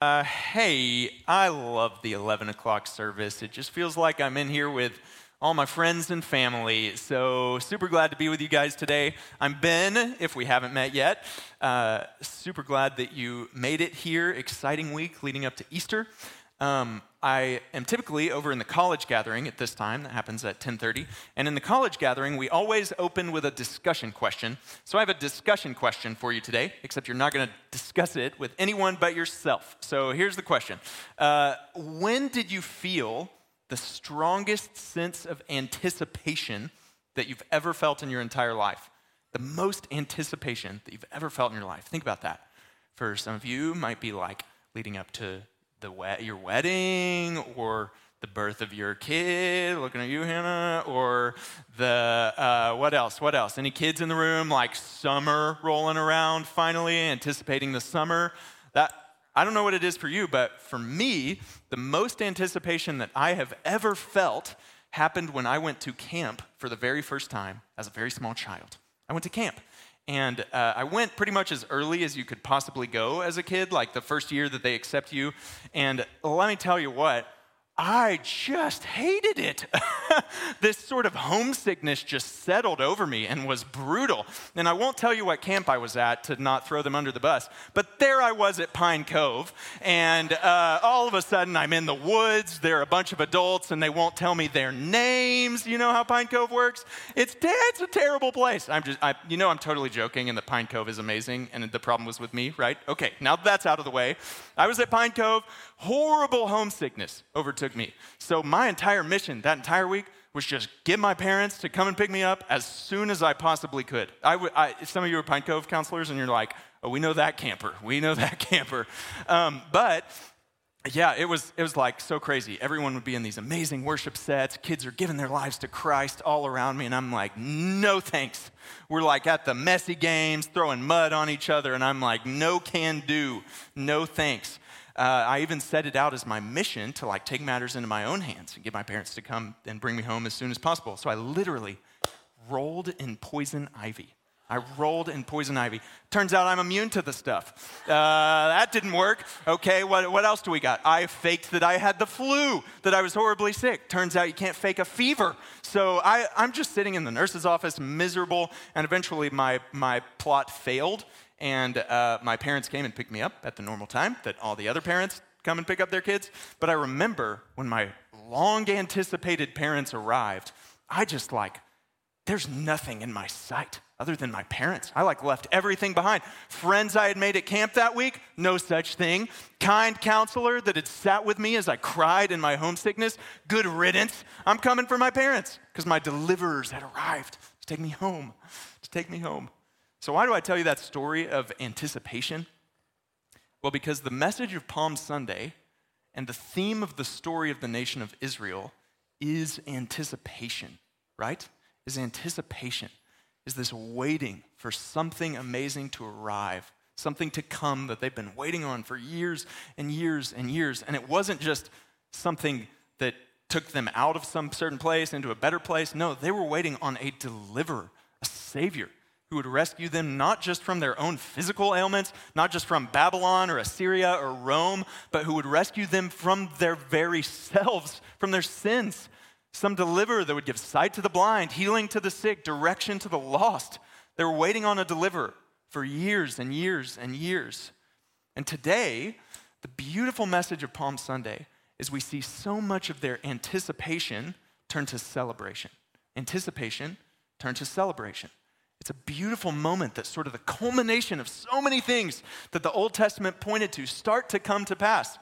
Uh, hey, I love the 11 o'clock service. It just feels like I'm in here with all my friends and family. So, super glad to be with you guys today. I'm Ben, if we haven't met yet. Uh, super glad that you made it here. Exciting week leading up to Easter. Um, I am typically over in the college gathering at this time. That happens at 10:30. And in the college gathering, we always open with a discussion question. So I have a discussion question for you today, except you're not going to discuss it with anyone but yourself. So here's the question: uh, When did you feel the strongest sense of anticipation that you've ever felt in your entire life? The most anticipation that you've ever felt in your life. Think about that. For some of you, might be like leading up to the we- your wedding or the birth of your kid, looking at you, Hannah, or the, uh, what else? What else? Any kids in the room? Like summer rolling around finally, anticipating the summer? That, I don't know what it is for you, but for me, the most anticipation that I have ever felt happened when I went to camp for the very first time as a very small child. I went to camp. And uh, I went pretty much as early as you could possibly go as a kid, like the first year that they accept you. And let me tell you what, I just hated it. this sort of homesickness just settled over me and was brutal. And I won't tell you what camp I was at to not throw them under the bus, but there I was at Pine Cove. And uh, all of a sudden, I'm in the woods. There are a bunch of adults, and they won't tell me their names. You know how Pine Cove works? It's, it's a terrible place. I'm just, I, you know, I'm totally joking, and the Pine Cove is amazing, and the problem was with me, right? Okay, now that's out of the way. I was at Pine Cove horrible homesickness overtook me. So my entire mission that entire week was just get my parents to come and pick me up as soon as I possibly could. I, w- I some of you are Pine Cove counselors, and you're like, oh, we know that camper. We know that camper. Um, but yeah, it was, it was like so crazy. Everyone would be in these amazing worship sets. Kids are giving their lives to Christ all around me. And I'm like, no thanks. We're like at the messy games, throwing mud on each other. And I'm like, no can do. No thanks uh, I even set it out as my mission to like take matters into my own hands and get my parents to come and bring me home as soon as possible. So I literally rolled in poison ivy. I rolled in poison ivy. Turns out I'm immune to the stuff. Uh, that didn't work. Okay, what, what else do we got? I faked that I had the flu, that I was horribly sick. Turns out you can't fake a fever. So I, I'm just sitting in the nurse's office, miserable, and eventually my, my plot failed. And uh, my parents came and picked me up at the normal time that all the other parents come and pick up their kids. But I remember when my long anticipated parents arrived, I just like, there's nothing in my sight other than my parents. I like left everything behind. Friends I had made at camp that week, no such thing. Kind counselor that had sat with me as I cried in my homesickness, good riddance. I'm coming for my parents because my deliverers had arrived to take me home, to take me home. So, why do I tell you that story of anticipation? Well, because the message of Palm Sunday and the theme of the story of the nation of Israel is anticipation, right? Is anticipation, is this waiting for something amazing to arrive, something to come that they've been waiting on for years and years and years. And it wasn't just something that took them out of some certain place into a better place. No, they were waiting on a deliverer, a savior who would rescue them not just from their own physical ailments, not just from Babylon or Assyria or Rome, but who would rescue them from their very selves, from their sins. Some deliverer that would give sight to the blind, healing to the sick, direction to the lost. They were waiting on a deliverer for years and years and years. And today, the beautiful message of Palm Sunday is we see so much of their anticipation turn to celebration. Anticipation turn to celebration. It's a beautiful moment that sort of the culmination of so many things that the Old Testament pointed to start to come to pass.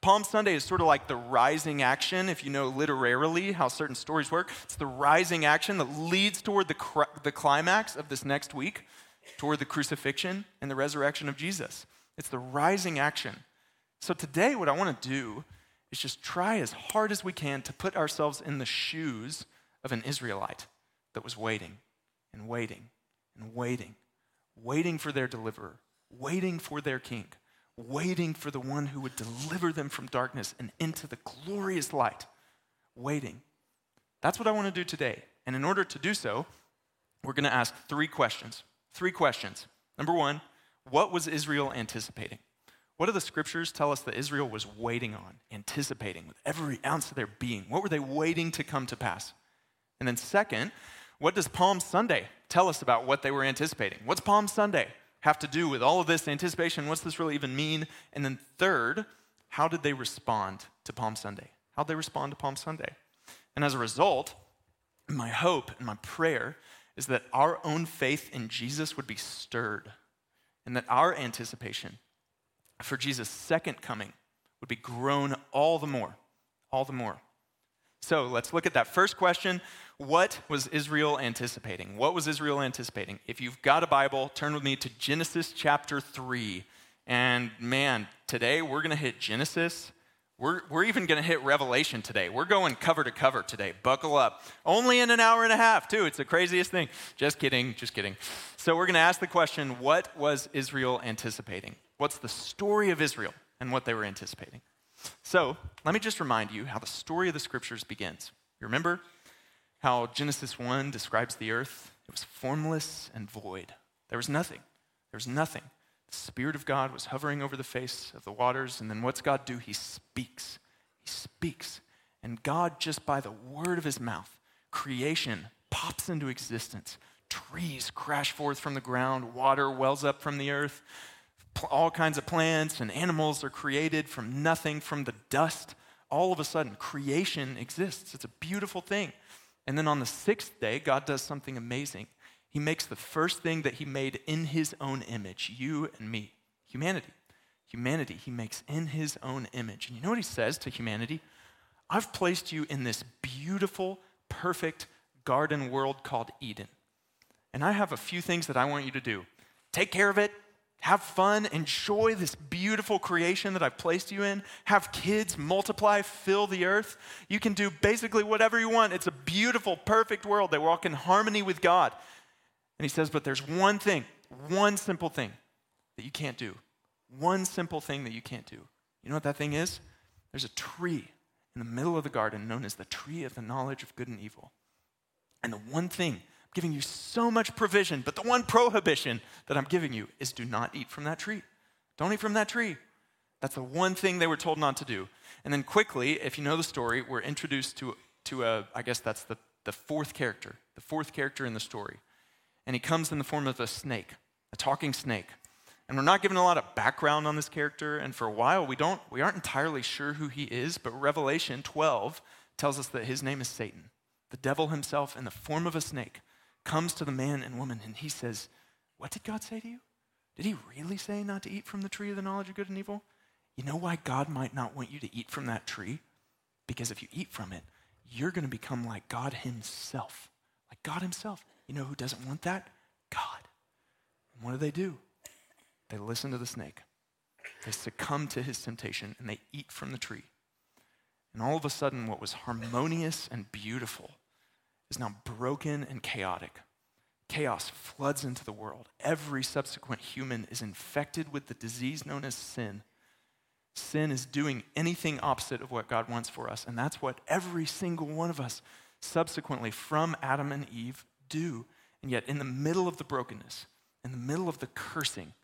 Palm Sunday is sort of like the rising action, if you know literarily how certain stories work. It's the rising action that leads toward the, cr- the climax of this next week, toward the crucifixion and the resurrection of Jesus. It's the rising action. So today, what I want to do is just try as hard as we can to put ourselves in the shoes of an Israelite that was waiting and waiting and waiting, waiting for their deliverer, waiting for their king, waiting for the one who would deliver them from darkness and into the glorious light. Waiting. That's what I want to do today. And in order to do so, we're going to ask three questions. Three questions. Number one, what was Israel anticipating? What do the scriptures tell us that Israel was waiting on, anticipating with every ounce of their being? What were they waiting to come to pass? And then, second, what does Palm Sunday tell us about what they were anticipating? What's Palm Sunday have to do with all of this anticipation? What's this really even mean? And then, third, how did they respond to Palm Sunday? How did they respond to Palm Sunday? And as a result, my hope and my prayer is that our own faith in Jesus would be stirred and that our anticipation for Jesus' second coming would be grown all the more, all the more. So let's look at that first question. What was Israel anticipating? What was Israel anticipating? If you've got a Bible, turn with me to Genesis chapter 3. And man, today we're going to hit Genesis. We're, we're even going to hit Revelation today. We're going cover to cover today. Buckle up. Only in an hour and a half, too. It's the craziest thing. Just kidding, just kidding. So, we're going to ask the question what was Israel anticipating? What's the story of Israel and what they were anticipating? So, let me just remind you how the story of the scriptures begins. You remember how Genesis 1 describes the earth? It was formless and void. There was nothing. There was nothing. The Spirit of God was hovering over the face of the waters, and then what's God do? He speaks. He speaks. And God, just by the word of his mouth, creation pops into existence. Trees crash forth from the ground, water wells up from the earth, all kinds of plants and animals are created from nothing, from the dust. All of a sudden, creation exists. It's a beautiful thing. And then on the sixth day, God does something amazing. He makes the first thing that He made in His own image, you and me, humanity. Humanity, He makes in His own image. And you know what He says to humanity? I've placed you in this beautiful, perfect garden world called Eden. And I have a few things that I want you to do. Take care of it, have fun, enjoy this beautiful creation that I've placed you in. Have kids multiply, fill the earth. You can do basically whatever you want. It's a beautiful, perfect world that walk in harmony with God. And he says, But there's one thing, one simple thing that you can't do. One simple thing that you can't do. You know what that thing is? There's a tree in the middle of the garden known as the tree of the knowledge of good and evil. And the one thing giving you so much provision, but the one prohibition that I'm giving you is do not eat from that tree. Don't eat from that tree. That's the one thing they were told not to do. And then quickly, if you know the story, we're introduced to, to a, I guess that's the, the fourth character, the fourth character in the story. And he comes in the form of a snake, a talking snake. And we're not given a lot of background on this character, and for a while we don't we aren't entirely sure who he is, but Revelation 12 tells us that his name is Satan. The devil himself in the form of a snake comes to the man and woman and he says, What did God say to you? Did he really say not to eat from the tree of the knowledge of good and evil? You know why God might not want you to eat from that tree? Because if you eat from it, you're going to become like God Himself. Like God Himself. You know who doesn't want that? God. And what do they do? They listen to the snake. They succumb to his temptation and they eat from the tree. And all of a sudden, what was harmonious and beautiful is now broken and chaotic. Chaos floods into the world. Every subsequent human is infected with the disease known as sin. Sin is doing anything opposite of what God wants for us. And that's what every single one of us subsequently from Adam and Eve do. And yet, in the middle of the brokenness, in the middle of the cursing,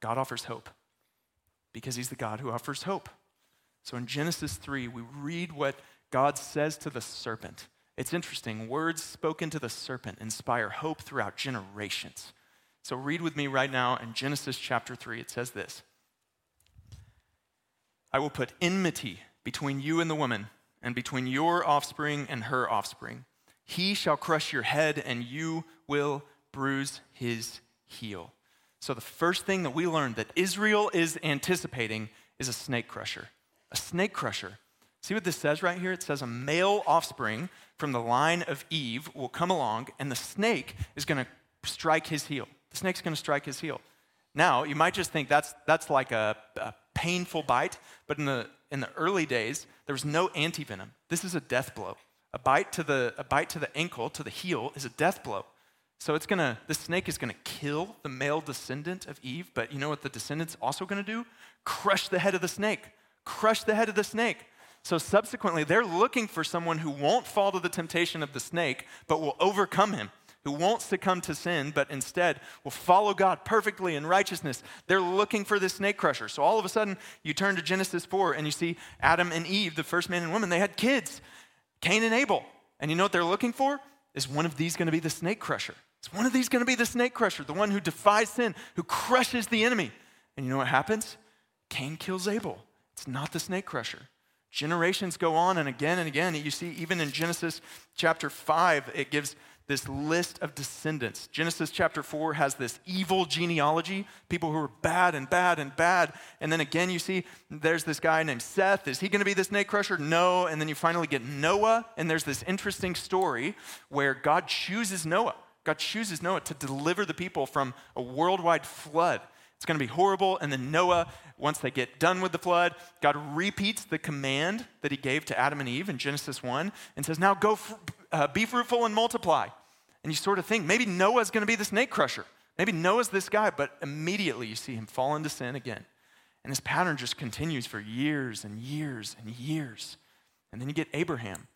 God offers hope because He's the God who offers hope. So in Genesis 3, we read what God says to the serpent. It's interesting. Words spoken to the serpent inspire hope throughout generations. So read with me right now in Genesis chapter 3. It says this I will put enmity between you and the woman, and between your offspring and her offspring. He shall crush your head, and you will bruise his heel. So, the first thing that we learned that Israel is anticipating is a snake crusher. A snake crusher. See what this says right here? It says a male offspring from the line of Eve will come along, and the snake is going to strike his heel. The snake's going to strike his heel. Now, you might just think that's, that's like a, a painful bite, but in the, in the early days, there was no antivenom. This is a death blow. A bite to the, a bite to the ankle, to the heel, is a death blow. So it's gonna, the snake is gonna kill the male descendant of Eve, but you know what the descendant's also gonna do? Crush the head of the snake. Crush the head of the snake. So subsequently, they're looking for someone who won't fall to the temptation of the snake, but will overcome him, who won't succumb to sin, but instead will follow God perfectly in righteousness. They're looking for this snake crusher. So all of a sudden, you turn to Genesis 4 and you see Adam and Eve, the first man and woman, they had kids, Cain and Abel. And you know what they're looking for? Is one of these going to be the snake crusher? Is one of these going to be the snake crusher, the one who defies sin, who crushes the enemy? And you know what happens? Cain kills Abel. It's not the snake crusher. Generations go on and again and again. You see, even in Genesis chapter 5, it gives this list of descendants. Genesis chapter 4 has this evil genealogy, people who are bad and bad and bad. And then again, you see there's this guy named Seth. Is he going to be the snake crusher? No. And then you finally get Noah, and there's this interesting story where God chooses Noah. God chooses Noah to deliver the people from a worldwide flood. It's going to be horrible. And then Noah, once they get done with the flood, God repeats the command that he gave to Adam and Eve in Genesis 1 and says, Now go uh, be fruitful and multiply. And you sort of think maybe Noah's going to be the snake crusher. Maybe Noah's this guy, but immediately you see him fall into sin again. And this pattern just continues for years and years and years. And then you get Abraham.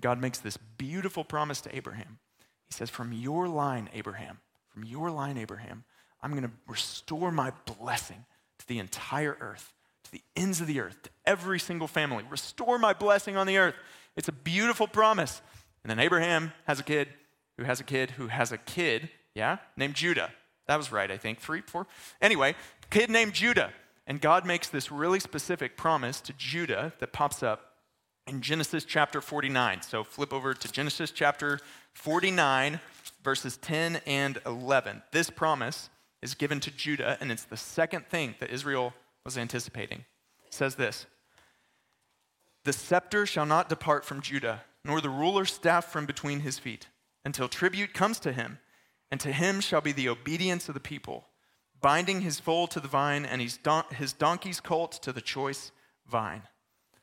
God makes this beautiful promise to Abraham. He says, From your line, Abraham, from your line, Abraham, I'm going to restore my blessing to the entire earth, to the ends of the earth, to every single family. Restore my blessing on the earth. It's a beautiful promise. And then Abraham has a kid who has a kid who has a kid, yeah, named Judah. That was right, I think. Three, four. Anyway, kid named Judah. And God makes this really specific promise to Judah that pops up in Genesis chapter 49. So flip over to Genesis chapter 49, verses 10 and 11. This promise is given to Judah, and it's the second thing that Israel was anticipating. It says this The scepter shall not depart from Judah nor the ruler's staff from between his feet, until tribute comes to him, and to him shall be the obedience of the people, binding his foal to the vine and his, don- his donkey's colt to the choice vine.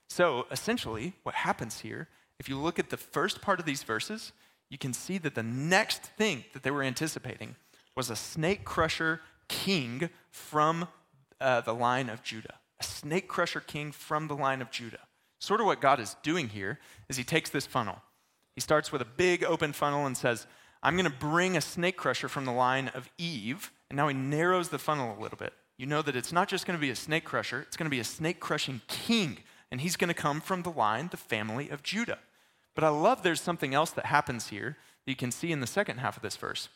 So essentially, what happens here, if you look at the first part of these verses, you can see that the next thing that they were anticipating was a snake crusher king from uh, the line of Judah. A snake crusher king from the line of Judah. Sort of what God is doing here is he takes this funnel. He starts with a big open funnel and says, I'm going to bring a snake crusher from the line of Eve. And now he narrows the funnel a little bit. You know that it's not just going to be a snake crusher, it's going to be a snake crushing king. And he's going to come from the line, the family of Judah. But I love there's something else that happens here that you can see in the second half of this verse.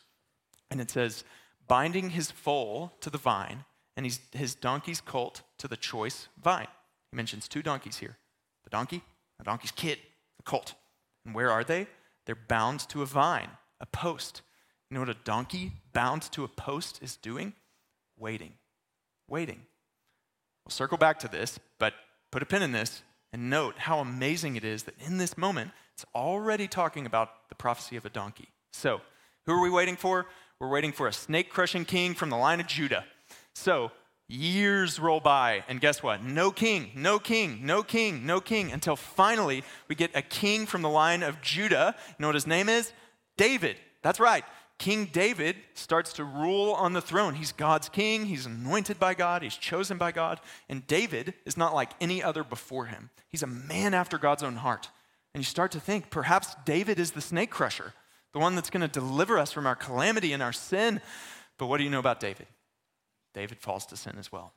And it says, binding his foal to the vine and his donkey's colt to the choice vine. He mentions two donkeys here the donkey, the donkey's kid, the colt. And where are they? They're bound to a vine, a post. You know what a donkey bound to a post is doing? Waiting. Waiting. We'll circle back to this, but put a pin in this and note how amazing it is that in this moment, it's already talking about the prophecy of a donkey. So, who are we waiting for? We're waiting for a snake crushing king from the line of Judah. So, Years roll by, and guess what? No king, no king, no king, no king, until finally we get a king from the line of Judah. You know what his name is? David. That's right. King David starts to rule on the throne. He's God's king, he's anointed by God, he's chosen by God. And David is not like any other before him. He's a man after God's own heart. And you start to think perhaps David is the snake crusher, the one that's going to deliver us from our calamity and our sin. But what do you know about David? David falls to sin as well.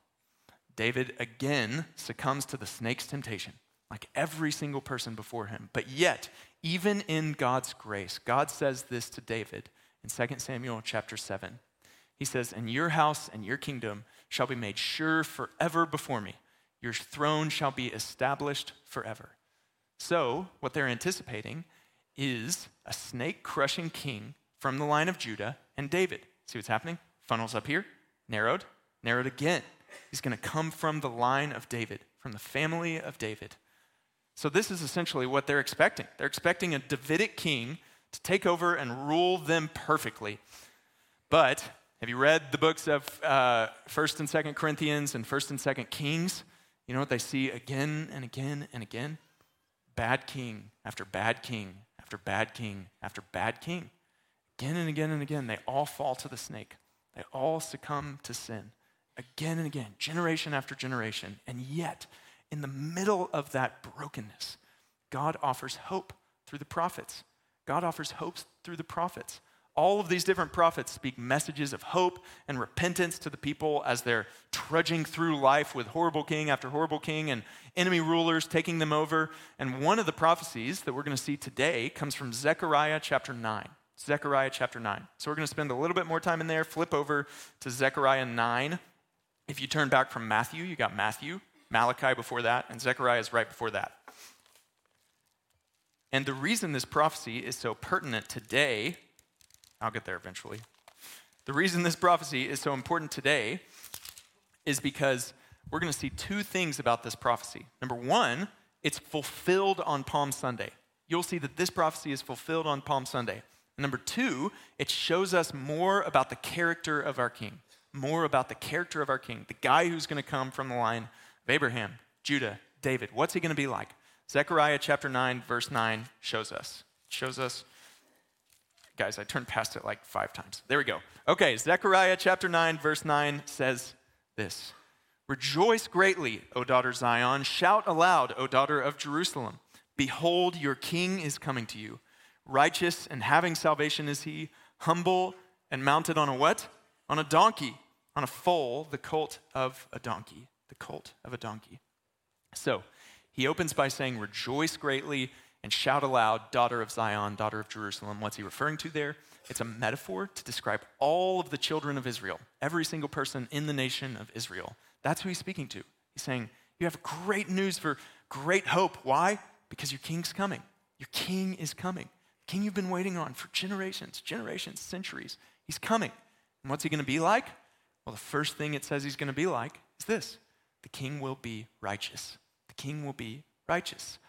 David again succumbs to the snake's temptation, like every single person before him. But yet, even in God's grace, God says this to David in 2 Samuel chapter 7. He says, And your house and your kingdom shall be made sure forever before me. Your throne shall be established forever. So, what they're anticipating is a snake crushing king from the line of Judah and David. See what's happening? Funnels up here, narrowed, narrowed again. He's going to come from the line of David, from the family of David. So, this is essentially what they're expecting. They're expecting a Davidic king to take over and rule them perfectly. But have you read the books of uh, 1st and 2nd Corinthians and 1st and 2nd Kings? You know what they see again and again and again? Bad king after bad king after bad king after bad king. Again and again and again, they all fall to the snake. They all succumb to sin again and again, generation after generation. And yet, in the middle of that brokenness, God offers hope through the prophets. God offers hope through the prophets. All of these different prophets speak messages of hope and repentance to the people as they're trudging through life with horrible king after horrible king and enemy rulers taking them over. And one of the prophecies that we're going to see today comes from Zechariah chapter 9. Zechariah chapter 9. So we're going to spend a little bit more time in there. Flip over to Zechariah 9. If you turn back from Matthew, you got Matthew, Malachi before that, and Zechariah is right before that. And the reason this prophecy is so pertinent today I'll get there eventually. The reason this prophecy is so important today is because we're going to see two things about this prophecy. Number one, it's fulfilled on Palm Sunday. You'll see that this prophecy is fulfilled on Palm Sunday. And number two, it shows us more about the character of our king, more about the character of our king, the guy who's going to come from the line of Abraham, Judah, David. What's he going to be like? Zechariah chapter 9, verse 9 shows us. Shows us Guys, I turned past it like five times. There we go. Okay, Zechariah chapter 9, verse 9 says this Rejoice greatly, O daughter Zion. Shout aloud, O daughter of Jerusalem. Behold, your king is coming to you. Righteous and having salvation is he, humble and mounted on a what? On a donkey, on a foal, the colt of a donkey. The colt of a donkey. So, he opens by saying, Rejoice greatly and shout aloud, daughter of Zion, daughter of Jerusalem. What's he referring to there? It's a metaphor to describe all of the children of Israel, every single person in the nation of Israel. That's who he's speaking to. He's saying, You have great news for great hope. Why? Because your king's coming. Your king is coming. king you've been waiting on for generations, generations, centuries. He's coming. And what's he going to be like? Well, the first thing it says he's going to be like is this the king will be righteous. The king will be righteous.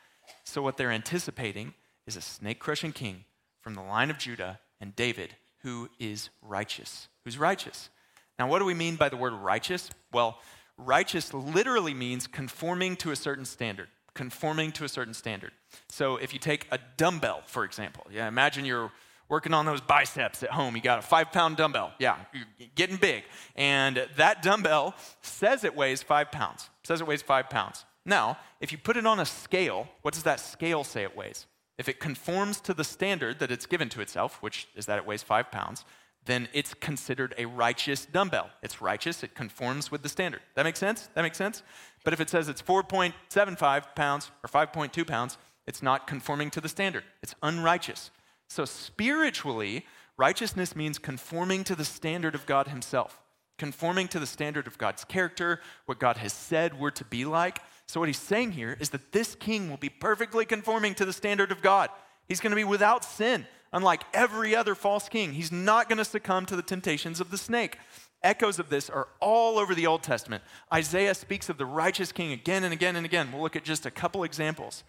So, what they're anticipating is a snake crushing king from the line of Judah and David who is righteous. Who's righteous? Now, what do we mean by the word righteous? Well, righteous literally means conforming to a certain standard. Conforming to a certain standard. So, if you take a dumbbell, for example, yeah, imagine you're working on those biceps at home. You got a five pound dumbbell. Yeah, you're getting big. And that dumbbell says it weighs five pounds. Says it weighs five pounds. Now, if you put it on a scale, what does that scale say it weighs? If it conforms to the standard that it's given to itself, which is that it weighs five pounds, then it's considered a righteous dumbbell. It's righteous, it conforms with the standard. That makes sense? That makes sense? But if it says it's 4.75 pounds or 5.2 pounds, it's not conforming to the standard. It's unrighteous. So spiritually, righteousness means conforming to the standard of God Himself, conforming to the standard of God's character, what God has said we're to be like. So, what he's saying here is that this king will be perfectly conforming to the standard of God. He's going to be without sin, unlike every other false king. He's not going to succumb to the temptations of the snake. Echoes of this are all over the Old Testament. Isaiah speaks of the righteous king again and again and again. We'll look at just a couple examples.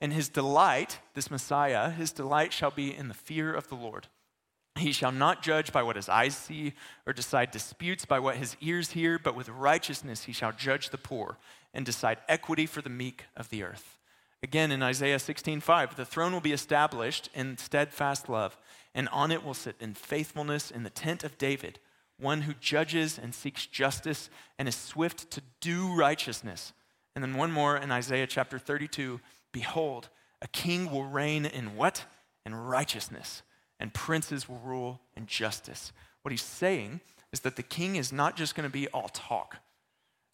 And his delight, this Messiah, his delight shall be in the fear of the Lord. He shall not judge by what his eyes see or decide disputes by what his ears hear, but with righteousness he shall judge the poor and decide equity for the meek of the earth. Again, in Isaiah 16:5, the throne will be established in steadfast love, and on it will sit in faithfulness in the tent of David, one who judges and seeks justice and is swift to do righteousness. And then one more in Isaiah chapter 32, behold, a king will reign in what? In righteousness, and princes will rule in justice. What he's saying is that the king is not just going to be all talk.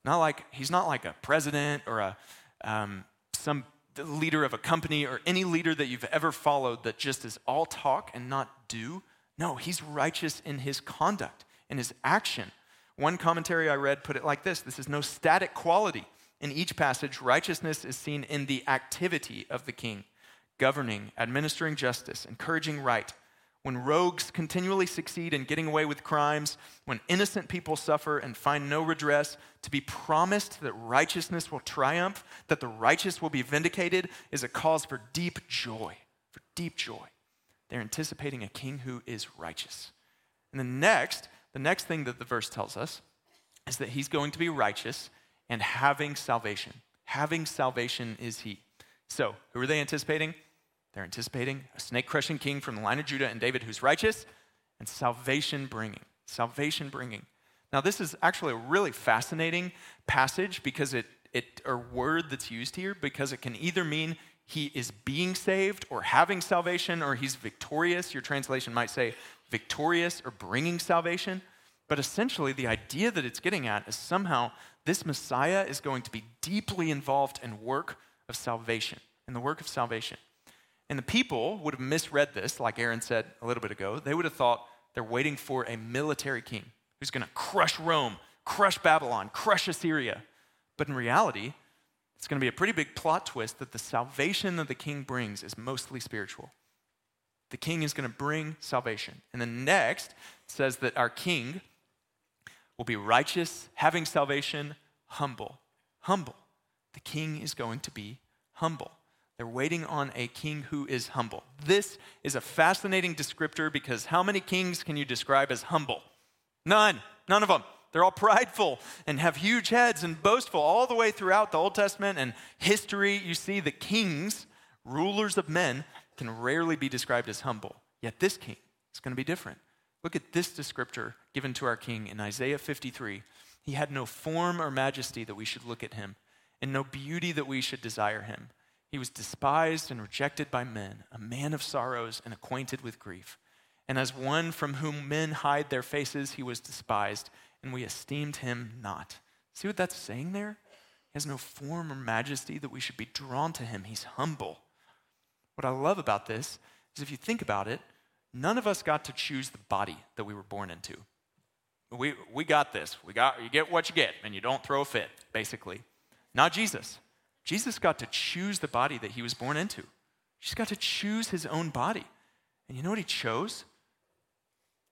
Not like, he's not like a president or a, um, some leader of a company or any leader that you've ever followed that just is all talk and not do. No, he's righteous in his conduct, in his action. One commentary I read put it like this this is no static quality. In each passage, righteousness is seen in the activity of the king, governing, administering justice, encouraging right, when rogues continually succeed in getting away with crimes, when innocent people suffer and find no redress, to be promised that righteousness will triumph, that the righteous will be vindicated, is a cause for deep joy. For deep joy. They're anticipating a king who is righteous. And the next, the next thing that the verse tells us is that he's going to be righteous and having salvation. Having salvation is he. So, who are they anticipating? They're anticipating a snake crushing king from the line of Judah and David who's righteous and salvation bringing. Salvation bringing. Now, this is actually a really fascinating passage because it, it, or word that's used here, because it can either mean he is being saved or having salvation or he's victorious. Your translation might say victorious or bringing salvation. But essentially, the idea that it's getting at is somehow this Messiah is going to be deeply involved in work of salvation, in the work of salvation. And the people would have misread this, like Aaron said a little bit ago. They would have thought they're waiting for a military king who's going to crush Rome, crush Babylon, crush Assyria. But in reality, it's going to be a pretty big plot twist that the salvation that the king brings is mostly spiritual. The king is going to bring salvation. And then next says that our king will be righteous, having salvation, humble. Humble. The king is going to be humble. They're waiting on a king who is humble. This is a fascinating descriptor because how many kings can you describe as humble? None. None of them. They're all prideful and have huge heads and boastful all the way throughout the Old Testament and history. You see the kings, rulers of men, can rarely be described as humble. Yet this king is going to be different. Look at this descriptor given to our king in Isaiah 53. He had no form or majesty that we should look at him, and no beauty that we should desire him. He was despised and rejected by men, a man of sorrows and acquainted with grief. And as one from whom men hide their faces, he was despised, and we esteemed him not. See what that's saying there? He has no form or majesty that we should be drawn to him. He's humble. What I love about this is if you think about it, none of us got to choose the body that we were born into. We, we got this. We got, you get what you get, and you don't throw a fit, basically. Not Jesus. Jesus got to choose the body that he was born into. He's got to choose his own body. And you know what he chose?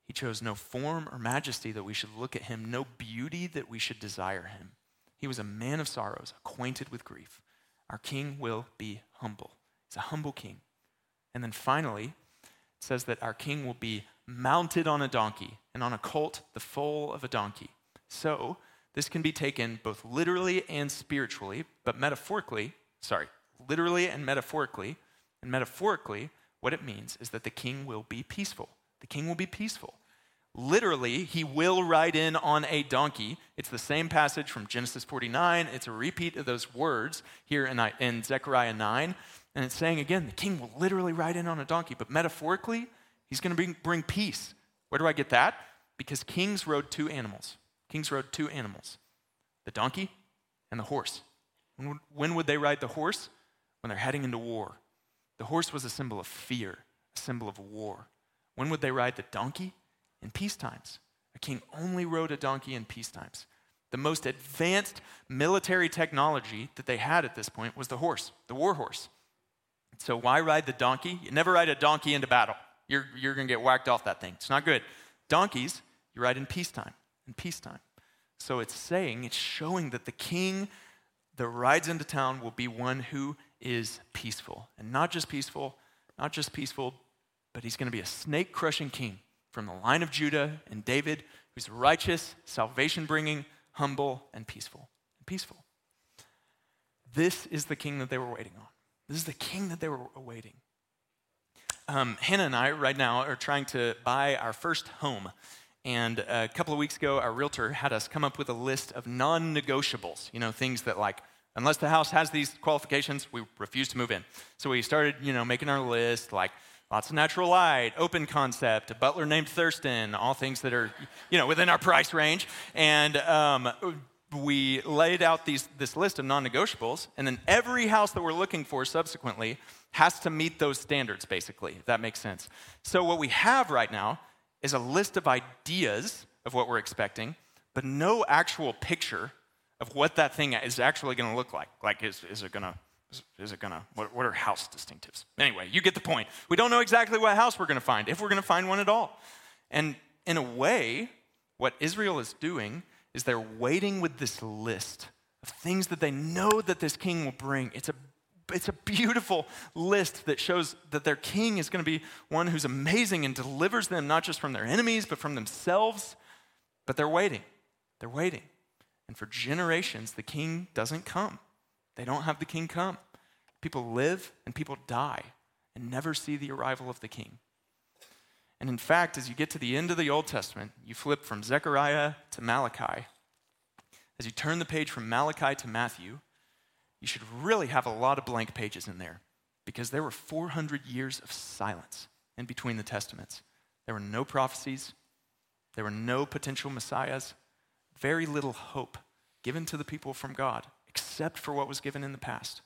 He chose no form or majesty that we should look at him, no beauty that we should desire him. He was a man of sorrows, acquainted with grief. Our king will be humble. He's a humble king. And then finally, it says that our king will be mounted on a donkey, and on a colt, the foal of a donkey. So, this can be taken both literally and spiritually, but metaphorically, sorry, literally and metaphorically. And metaphorically, what it means is that the king will be peaceful. The king will be peaceful. Literally, he will ride in on a donkey. It's the same passage from Genesis 49. It's a repeat of those words here in, in Zechariah 9. And it's saying again, the king will literally ride in on a donkey, but metaphorically, he's going to bring, bring peace. Where do I get that? Because kings rode two animals Kings rode two animals the donkey and the horse. When would, when would they ride the horse? When they're heading into war. The horse was a symbol of fear, a symbol of war. When would they ride the donkey? In peace times. A king only rode a donkey in peace times. The most advanced military technology that they had at this point was the horse, the war horse. So, why ride the donkey? You never ride a donkey into battle. You're, you're going to get whacked off that thing. It's not good. Donkeys, you ride in peacetime in peacetime. So it's saying, it's showing that the king that rides into town will be one who is peaceful. And not just peaceful, not just peaceful, but he's going to be a snake crushing king from the line of Judah and David, who's righteous, salvation bringing, humble, and peaceful. And peaceful. This is the king that they were waiting on. This is the king that they were awaiting. Um, Hannah and I, right now, are trying to buy our first home. And a couple of weeks ago, our realtor had us come up with a list of non negotiables, you know, things that like, unless the house has these qualifications, we refuse to move in. So we started, you know, making our list like lots of natural light, open concept, a butler named Thurston, all things that are, you know, within our price range. And um, we laid out these, this list of non negotiables, and then every house that we're looking for subsequently has to meet those standards, basically, if that makes sense. So, what we have right now is a list of ideas of what we're expecting, but no actual picture of what that thing is actually going to look like. Like, is, is it going to is, it gonna what, what, are house distinctives? Anyway you get the point. We don't know exactly what house we're gonna find if we're gonna find one at all. And in a way what israel is doing is they're waiting with this list of things that they know that this king will bring. It's a it's a beautiful list that shows that their king is going to be one who's amazing and delivers them not just from their enemies, but from themselves. But they're waiting. They're waiting. And for generations, the king doesn't come. They don't have the king come. People live and people die and never see the arrival of the king. And in fact, as you get to the end of the Old Testament, you flip from Zechariah to Malachi. As you turn the page from Malachi to Matthew, you should really have a lot of blank pages in there because there were 400 years of silence in between the testaments. There were no prophecies, there were no potential messiahs, very little hope given to the people from God, except for what was given in the past.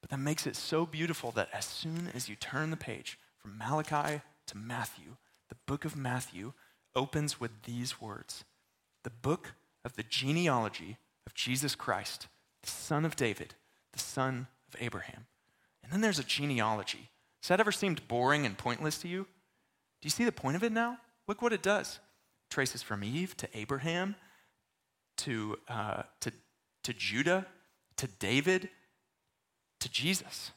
But that makes it so beautiful that as soon as you turn the page from Malachi to Matthew, the book of Matthew opens with these words The book of the genealogy of Jesus Christ, son of David, the son of Abraham. And then there's a genealogy. Has that ever seemed boring and pointless to you? Do you see the point of it now? Look what it does. It traces from Eve to Abraham to, uh, to, to Judah to David to Jesus.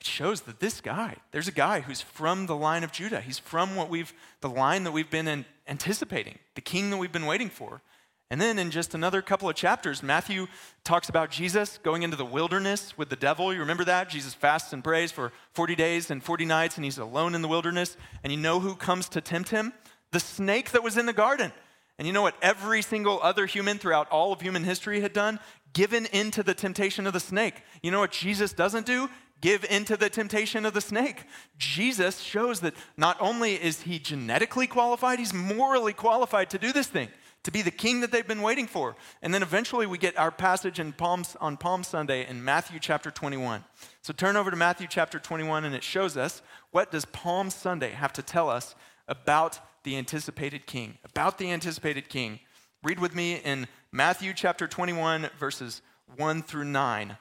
It shows that this guy, there's a guy who's from the line of Judah. He's from what we've, the line that we've been anticipating, the king that we've been waiting for. And then in just another couple of chapters, Matthew talks about Jesus going into the wilderness with the devil. You remember that? Jesus fasts and prays for 40 days and 40 nights, and he's alone in the wilderness. And you know who comes to tempt him? The snake that was in the garden. And you know what every single other human throughout all of human history had done? Given into the temptation of the snake. You know what Jesus doesn't do? Give into the temptation of the snake. Jesus shows that not only is he genetically qualified, he's morally qualified to do this thing to be the king that they've been waiting for. And then eventually we get our passage in Palms, on Palm Sunday in Matthew chapter 21. So turn over to Matthew chapter 21 and it shows us what does Palm Sunday have to tell us about the anticipated king, about the anticipated king. Read with me in Matthew chapter 21 verses 1 through 9.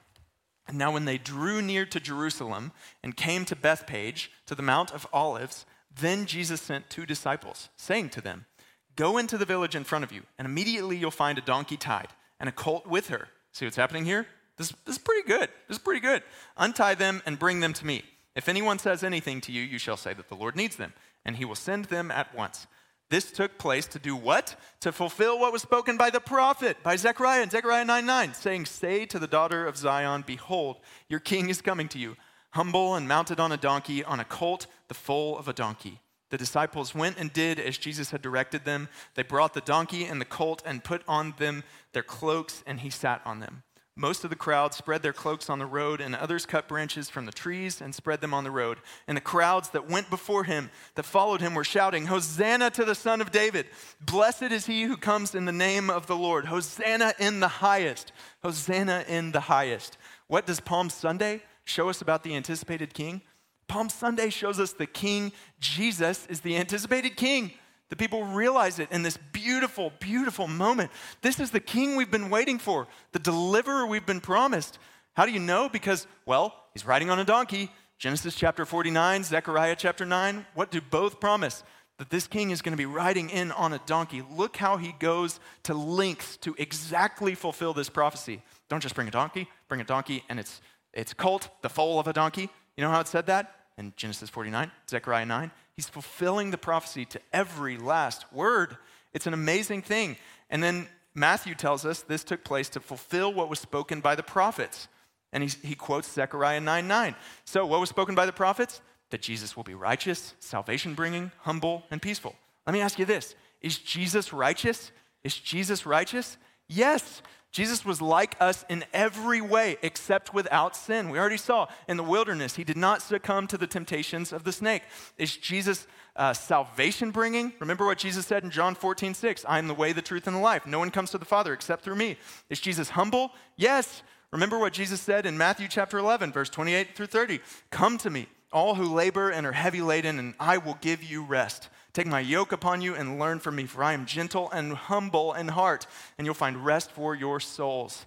And now when they drew near to Jerusalem and came to Bethphage, to the Mount of Olives, then Jesus sent two disciples, saying to them, Go into the village in front of you, and immediately you'll find a donkey tied and a colt with her. See what's happening here? This, this is pretty good. This is pretty good. Untie them and bring them to me. If anyone says anything to you, you shall say that the Lord needs them, and he will send them at once. This took place to do what? To fulfill what was spoken by the prophet, by Zechariah in Zechariah 9 9, saying, Say to the daughter of Zion, Behold, your king is coming to you, humble and mounted on a donkey, on a colt, the foal of a donkey. The disciples went and did as Jesus had directed them. They brought the donkey and the colt and put on them their cloaks, and he sat on them. Most of the crowd spread their cloaks on the road, and others cut branches from the trees and spread them on the road. And the crowds that went before him, that followed him, were shouting, Hosanna to the Son of David! Blessed is he who comes in the name of the Lord! Hosanna in the highest! Hosanna in the highest! What does Palm Sunday show us about the anticipated king? Palm Sunday shows us the King Jesus is the anticipated King. The people realize it in this beautiful, beautiful moment. This is the King we've been waiting for, the deliverer we've been promised. How do you know? Because, well, he's riding on a donkey. Genesis chapter 49, Zechariah chapter 9. What do both promise? That this king is going to be riding in on a donkey. Look how he goes to lengths to exactly fulfill this prophecy. Don't just bring a donkey, bring a donkey and it's, it's colt, the foal of a donkey. You know how it said that? In Genesis 49, Zechariah 9. He's fulfilling the prophecy to every last word. It's an amazing thing. And then Matthew tells us this took place to fulfill what was spoken by the prophets. And he, he quotes Zechariah 9 9. So, what was spoken by the prophets? That Jesus will be righteous, salvation bringing, humble, and peaceful. Let me ask you this Is Jesus righteous? Is Jesus righteous? Yes. Jesus was like us in every way except without sin. We already saw in the wilderness, he did not succumb to the temptations of the snake. Is Jesus uh, salvation bringing? Remember what Jesus said in John 14, 6 I am the way, the truth, and the life. No one comes to the Father except through me. Is Jesus humble? Yes. Remember what Jesus said in Matthew chapter 11, verse 28 through 30 Come to me, all who labor and are heavy laden, and I will give you rest. Take my yoke upon you and learn from me, for I am gentle and humble in heart, and you'll find rest for your souls.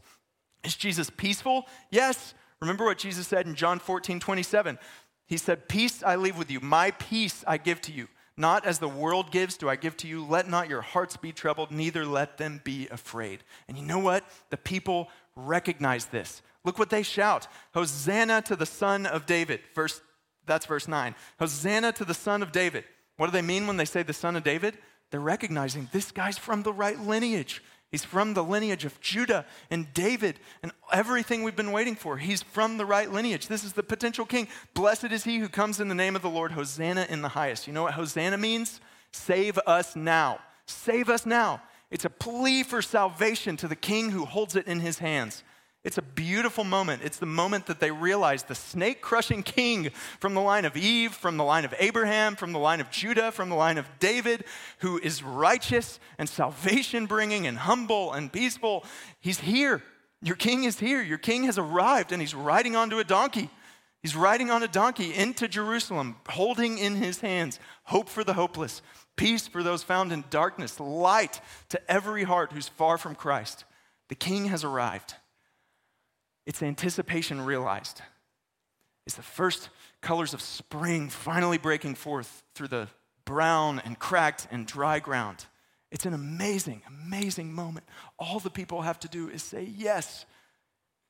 Is Jesus peaceful? Yes. Remember what Jesus said in John 14, 27. He said, Peace I leave with you, my peace I give to you. Not as the world gives, do I give to you. Let not your hearts be troubled, neither let them be afraid. And you know what? The people recognize this. Look what they shout Hosanna to the Son of David. Verse, that's verse 9. Hosanna to the Son of David. What do they mean when they say the son of David? They're recognizing this guy's from the right lineage. He's from the lineage of Judah and David and everything we've been waiting for. He's from the right lineage. This is the potential king. Blessed is he who comes in the name of the Lord. Hosanna in the highest. You know what Hosanna means? Save us now. Save us now. It's a plea for salvation to the king who holds it in his hands. It's a beautiful moment. It's the moment that they realize the snake crushing king from the line of Eve, from the line of Abraham, from the line of Judah, from the line of David, who is righteous and salvation bringing and humble and peaceful, he's here. Your king is here. Your king has arrived and he's riding onto a donkey. He's riding on a donkey into Jerusalem, holding in his hands hope for the hopeless, peace for those found in darkness, light to every heart who's far from Christ. The king has arrived. It's anticipation realized. It's the first colors of spring finally breaking forth through the brown and cracked and dry ground. It's an amazing, amazing moment. All the people have to do is say, Yes,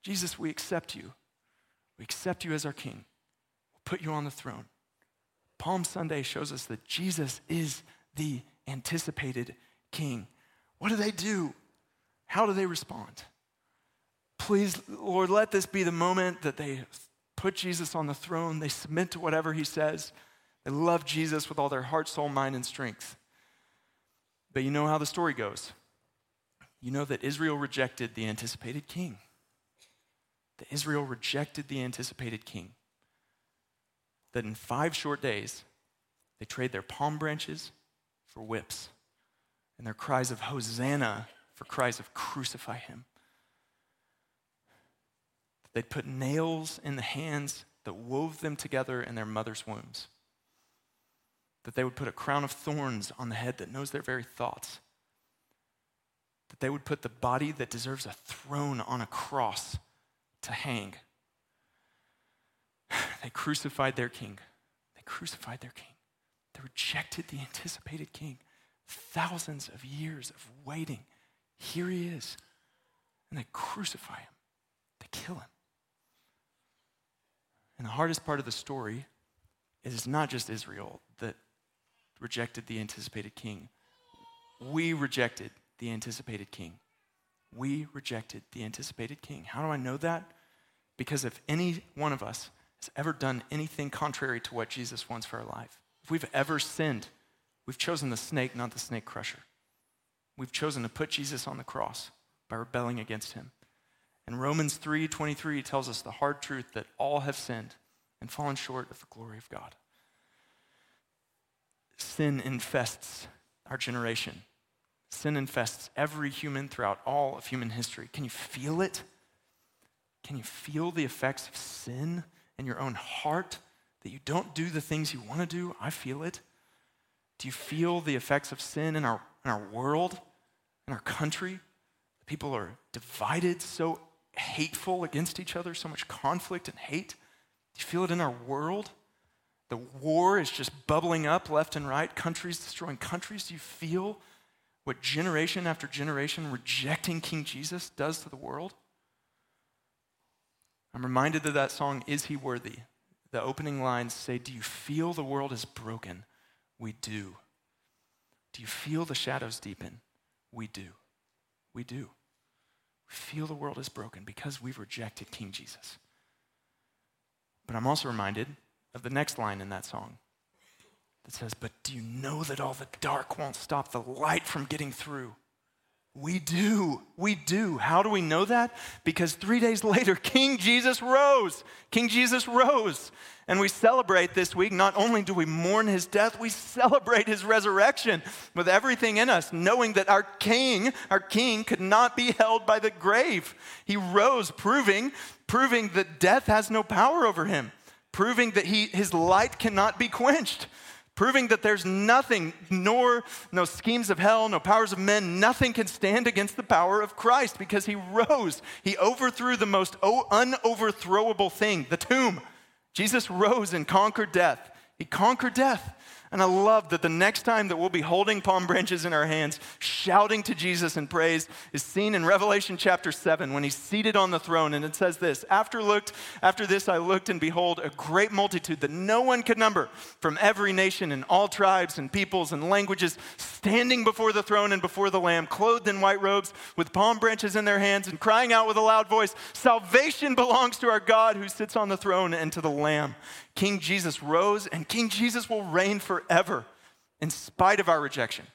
Jesus, we accept you. We accept you as our king. We'll put you on the throne. Palm Sunday shows us that Jesus is the anticipated king. What do they do? How do they respond? Please, Lord, let this be the moment that they put Jesus on the throne, they submit to whatever he says, they love Jesus with all their heart, soul, mind, and strength. But you know how the story goes. You know that Israel rejected the anticipated king. That Israel rejected the anticipated king. That in five short days, they trade their palm branches for whips and their cries of Hosanna for cries of crucify him. They'd put nails in the hands that wove them together in their mother's wombs. That they would put a crown of thorns on the head that knows their very thoughts. That they would put the body that deserves a throne on a cross to hang. They crucified their king. They crucified their king. They rejected the anticipated king. Thousands of years of waiting. Here he is. And they crucify him, they kill him. And the hardest part of the story is it's not just Israel that rejected the anticipated king. We rejected the anticipated king. We rejected the anticipated king. How do I know that? Because if any one of us has ever done anything contrary to what Jesus wants for our life, if we've ever sinned, we've chosen the snake, not the snake crusher. We've chosen to put Jesus on the cross by rebelling against him. And Romans 3:23 tells us the hard truth that all have sinned and fallen short of the glory of God. Sin infests our generation. Sin infests every human throughout all of human history. Can you feel it? Can you feel the effects of sin in your own heart that you don't do the things you want to do? I feel it. Do you feel the effects of sin in our, in our world, in our country? People are divided so hateful against each other, so much conflict and hate. Do you feel it in our world? The war is just bubbling up left and right, countries destroying countries. Do you feel what generation after generation rejecting King Jesus does to the world? I'm reminded of that song, Is He Worthy? The opening lines say, Do you feel the world is broken? We do. Do you feel the shadows deepen? We do. We do. Feel the world is broken because we've rejected King Jesus. But I'm also reminded of the next line in that song that says, But do you know that all the dark won't stop the light from getting through? We do. We do. How do we know that? Because three days later, King Jesus rose. King Jesus rose. And we celebrate this week. Not only do we mourn his death, we celebrate his resurrection with everything in us, knowing that our king, our king, could not be held by the grave. He rose, proving, proving that death has no power over him, proving that he, his light cannot be quenched proving that there's nothing, nor no schemes of hell, no powers of men, nothing can stand against the power of Christ because he rose. He overthrew the most unoverthrowable thing, the tomb. Jesus rose and conquered death. He conquered death. And I love that the next time that we'll be holding palm branches in our hands, shouting to Jesus in praise, is seen in Revelation chapter 7 when he's seated on the throne. And it says this After looked, after this I looked, and behold, a great multitude that no one could number from every nation and all tribes and peoples and languages standing before the throne and before the Lamb, clothed in white robes, with palm branches in their hands, and crying out with a loud voice, Salvation belongs to our God who sits on the throne and to the Lamb. King Jesus rose, and King Jesus will reign forever in spite of our rejection,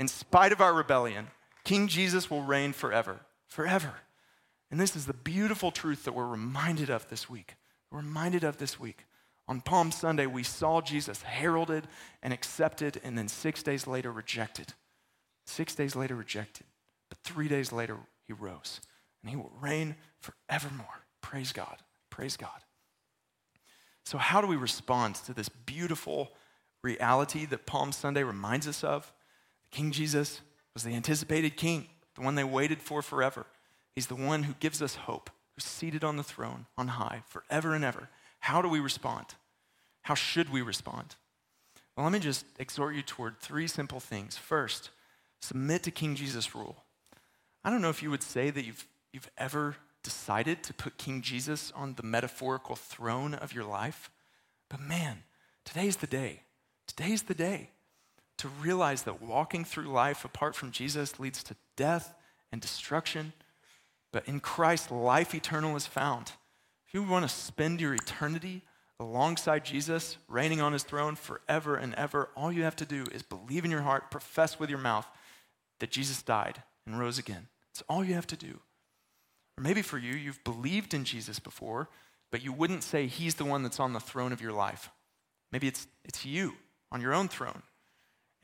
in spite of our rebellion. King Jesus will reign forever, forever. And this is the beautiful truth that we're reminded of this week. We're reminded of this week. On Palm Sunday, we saw Jesus heralded and accepted, and then six days later, rejected. Six days later, rejected. But three days later, he rose, and he will reign forevermore. Praise God. Praise God. So, how do we respond to this beautiful reality that Palm Sunday reminds us of? King Jesus was the anticipated king, the one they waited for forever. He's the one who gives us hope, who's seated on the throne on high forever and ever. How do we respond? How should we respond? Well, let me just exhort you toward three simple things. First, submit to King Jesus' rule. I don't know if you would say that you've, you've ever decided to put King Jesus on the metaphorical throne of your life, but man, today's the day. Today's the day to realize that walking through life apart from Jesus leads to death and destruction, but in Christ, life eternal is found. If you want to spend your eternity alongside Jesus, reigning on his throne forever and ever, all you have to do is believe in your heart, profess with your mouth that Jesus died and rose again. It's all you have to do. Or maybe for you, you've believed in Jesus before, but you wouldn't say he's the one that's on the throne of your life. Maybe it's, it's you on your own throne.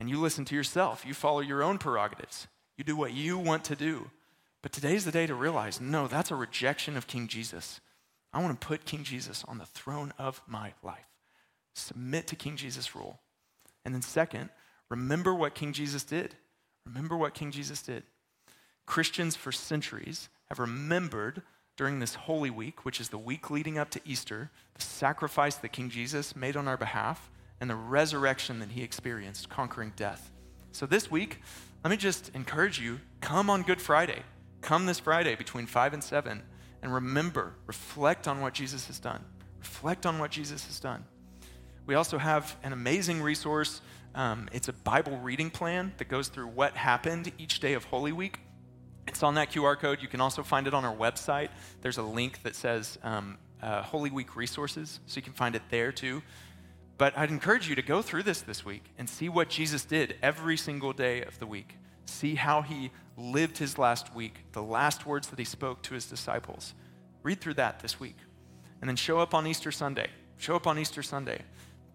And you listen to yourself. You follow your own prerogatives. You do what you want to do. But today's the day to realize no, that's a rejection of King Jesus. I want to put King Jesus on the throne of my life. Submit to King Jesus' rule. And then, second, remember what King Jesus did. Remember what King Jesus did. Christians for centuries have remembered during this Holy Week, which is the week leading up to Easter, the sacrifice that King Jesus made on our behalf and the resurrection that he experienced, conquering death. So this week, let me just encourage you come on Good Friday. Come this Friday between 5 and 7 and remember, reflect on what Jesus has done. Reflect on what Jesus has done. We also have an amazing resource. Um, it's a Bible reading plan that goes through what happened each day of Holy Week. It's on that QR code. You can also find it on our website. There's a link that says um, uh, Holy Week resources, so you can find it there too. But I'd encourage you to go through this this week and see what Jesus did every single day of the week. See how he lived his last week, the last words that he spoke to his disciples. Read through that this week. And then show up on Easter Sunday. Show up on Easter Sunday.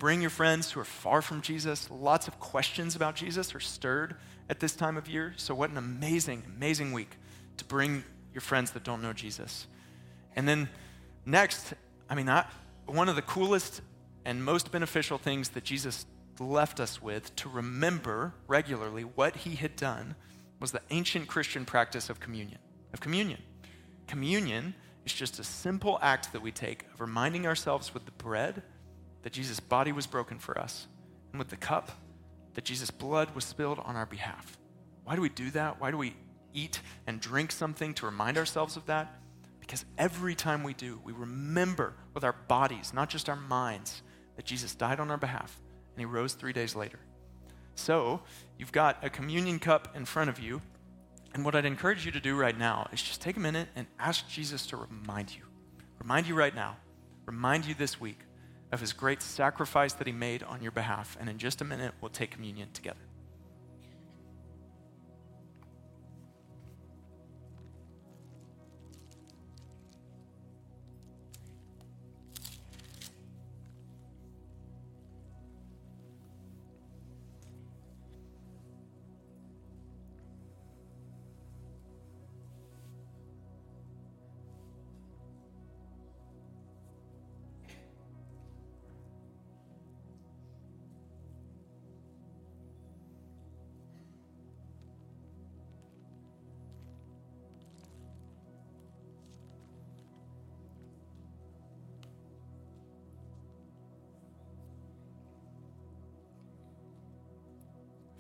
Bring your friends who are far from Jesus. Lots of questions about Jesus are stirred at this time of year. So, what an amazing, amazing week to bring your friends that don't know Jesus. And then next, I mean, I, one of the coolest and most beneficial things that Jesus left us with to remember regularly what he had done was the ancient Christian practice of communion. Of communion. Communion is just a simple act that we take of reminding ourselves with the bread that Jesus' body was broken for us, and with the cup that Jesus' blood was spilled on our behalf. Why do we do that? Why do we eat and drink something to remind ourselves of that? Because every time we do, we remember with our bodies, not just our minds, that Jesus died on our behalf and he rose three days later. So, you've got a communion cup in front of you. And what I'd encourage you to do right now is just take a minute and ask Jesus to remind you. Remind you right now. Remind you this week of his great sacrifice that he made on your behalf. And in just a minute, we'll take communion together.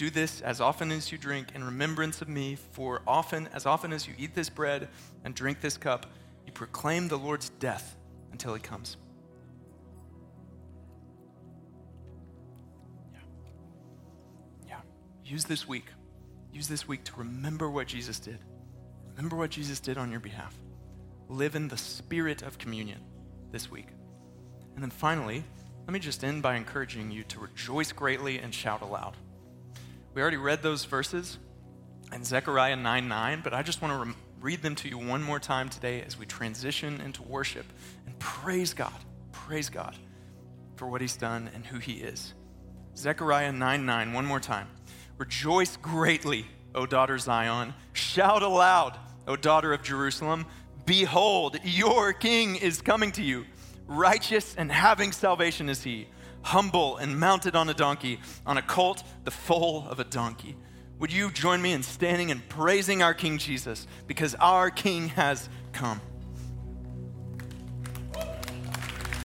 Do this as often as you drink in remembrance of me, for often, as often as you eat this bread and drink this cup, you proclaim the Lord's death until he comes. Yeah. Yeah. Use this week. Use this week to remember what Jesus did. Remember what Jesus did on your behalf. Live in the spirit of communion this week. And then finally, let me just end by encouraging you to rejoice greatly and shout aloud. We already read those verses in Zechariah 9 9, but I just want to rem- read them to you one more time today as we transition into worship and praise God. Praise God for what He's done and who He is. Zechariah 9 9, one more time. Rejoice greatly, O daughter Zion. Shout aloud, O daughter of Jerusalem. Behold, your king is coming to you. Righteous and having salvation is he, humble and mounted on a donkey, on a colt, the foal of a donkey. Would you join me in standing and praising our King Jesus because our King has come?